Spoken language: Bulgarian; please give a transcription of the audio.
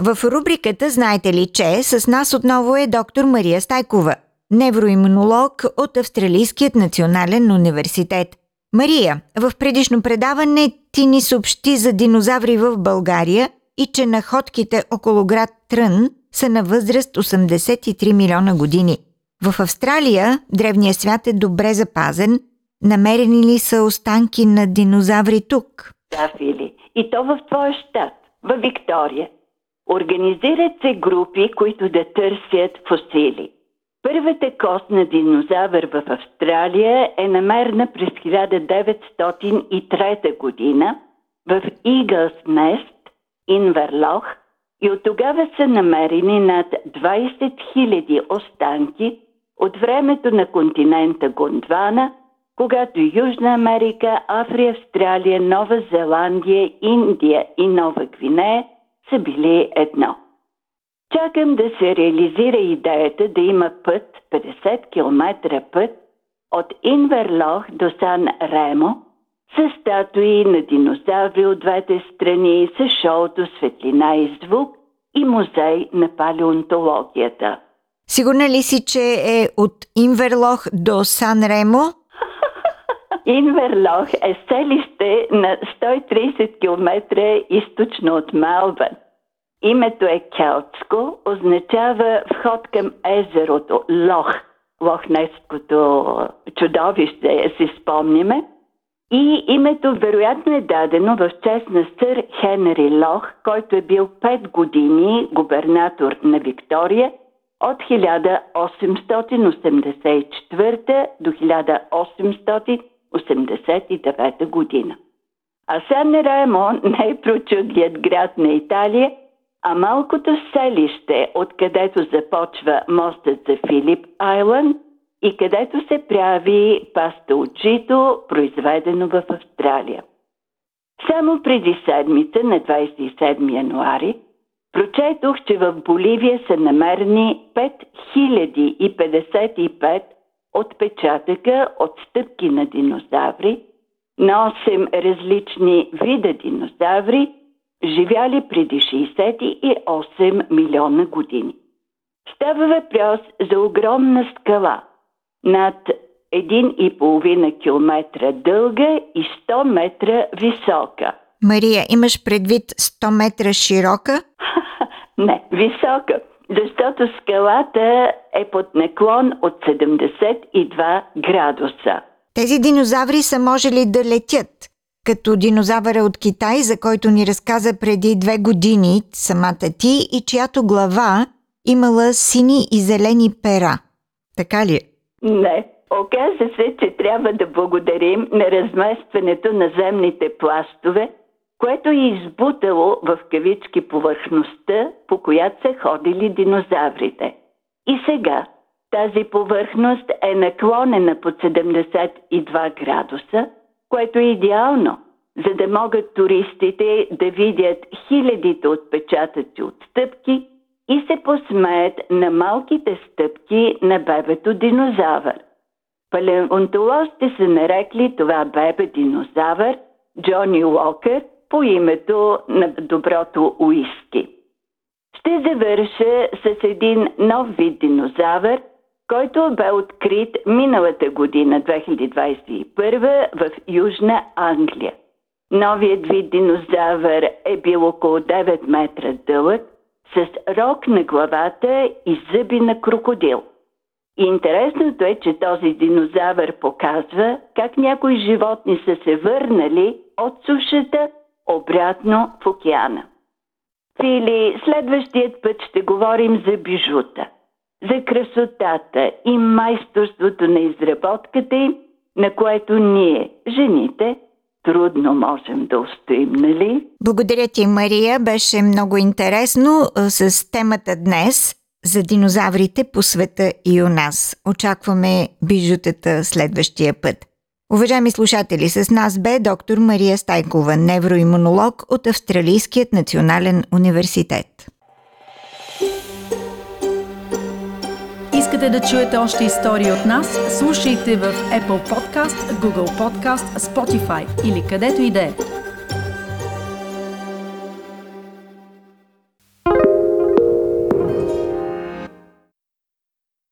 в рубриката Знаете ли, че с нас отново е доктор Мария Стайкова, невроимунолог от Австралийският национален университет. Мария, в предишно предаване ти ни съобщи за динозаври в България и че находките около град Трън са на възраст 83 милиона години. В Австралия древният свят е добре запазен. Намерени ли са останки на динозаври тук? Да, Фили. И то в твоя щат, в Виктория. Организират се групи, които да търсят фосили. Първата кост на динозавър в Австралия е намерена през 1903 година в Eagles Nest, Инверлох, и от тогава са намерени над 20 000 останки от времето на континента Гондвана, когато Южна Америка, Африя, Австралия, Нова Зеландия, Индия и Нова Гвинея – са били едно. Чакам да се реализира идеята да има път, 50 км път, от Инверлох до Сан Ремо, с статуи на динозаври от двете страни, с шоуто Светлина и звук и музей на палеонтологията. Сигурна ли си, че е от Инверлох до Сан Ремо? Инверлох е селище на 130 км източно от Малбън. Името е келтско, означава вход към езерото Лох, Лохнеското чудовище, си спомниме. И името вероятно е дадено в чест на сър Хенри Лох, който е бил 5 години губернатор на Виктория от 1884 до 1800 1989 година. А Сан Ремо не е прочудлият град на Италия, а малкото селище, откъдето започва мостът за Филип Айланд и където се прави паста от жито, произведено в Австралия. Само преди седмица, на 27 януари, прочетох, че в Боливия са намерени 5055 отпечатъка от стъпки на динозаври на 8 различни вида динозаври, живяли преди 68 милиона години. Става въпрос за огромна скала над 1,5 км дълга и 100 метра висока. Мария, имаш предвид 100 метра широка? Не, висока защото скалата е под наклон от 72 градуса. Тези динозаври са можели да летят, като динозавъра от Китай, за който ни разказа преди две години самата ти и чиято глава имала сини и зелени пера. Така ли? Не. Оказа се, че трябва да благодарим на разместването на земните пластове, което е избутало в кавички повърхността, по която са ходили динозаврите. И сега тази повърхност е наклонена под 72 градуса, което е идеално, за да могат туристите да видят хилядите отпечатъци от стъпки и се посмеят на малките стъпки на бебето динозавър. Палеонтолозите са нарекли това бебе динозавър Джони Уокър по името на доброто уиски. Ще завърша с един нов вид динозавър, който бе открит миналата година, 2021, в Южна Англия. Новият вид динозавър е бил около 9 метра дълъг, с рог на главата и зъби на крокодил. Интересното е, че този динозавър показва как някои животни са се върнали от сушата обратно в океана. Фили, следващият път ще говорим за бижута, за красотата и майсторството на изработката им, на което ние, жените, трудно можем да устоим, нали? Благодаря ти, Мария. Беше много интересно с темата днес. за динозаврите по света и у нас. Очакваме бижутата следващия път. Уважаеми слушатели, с нас бе доктор Мария Стайкова, невроимунолог от Австралийският национален университет. Искате да чуете още истории от нас? Слушайте в Apple Podcast, Google Podcast, Spotify или където и да е.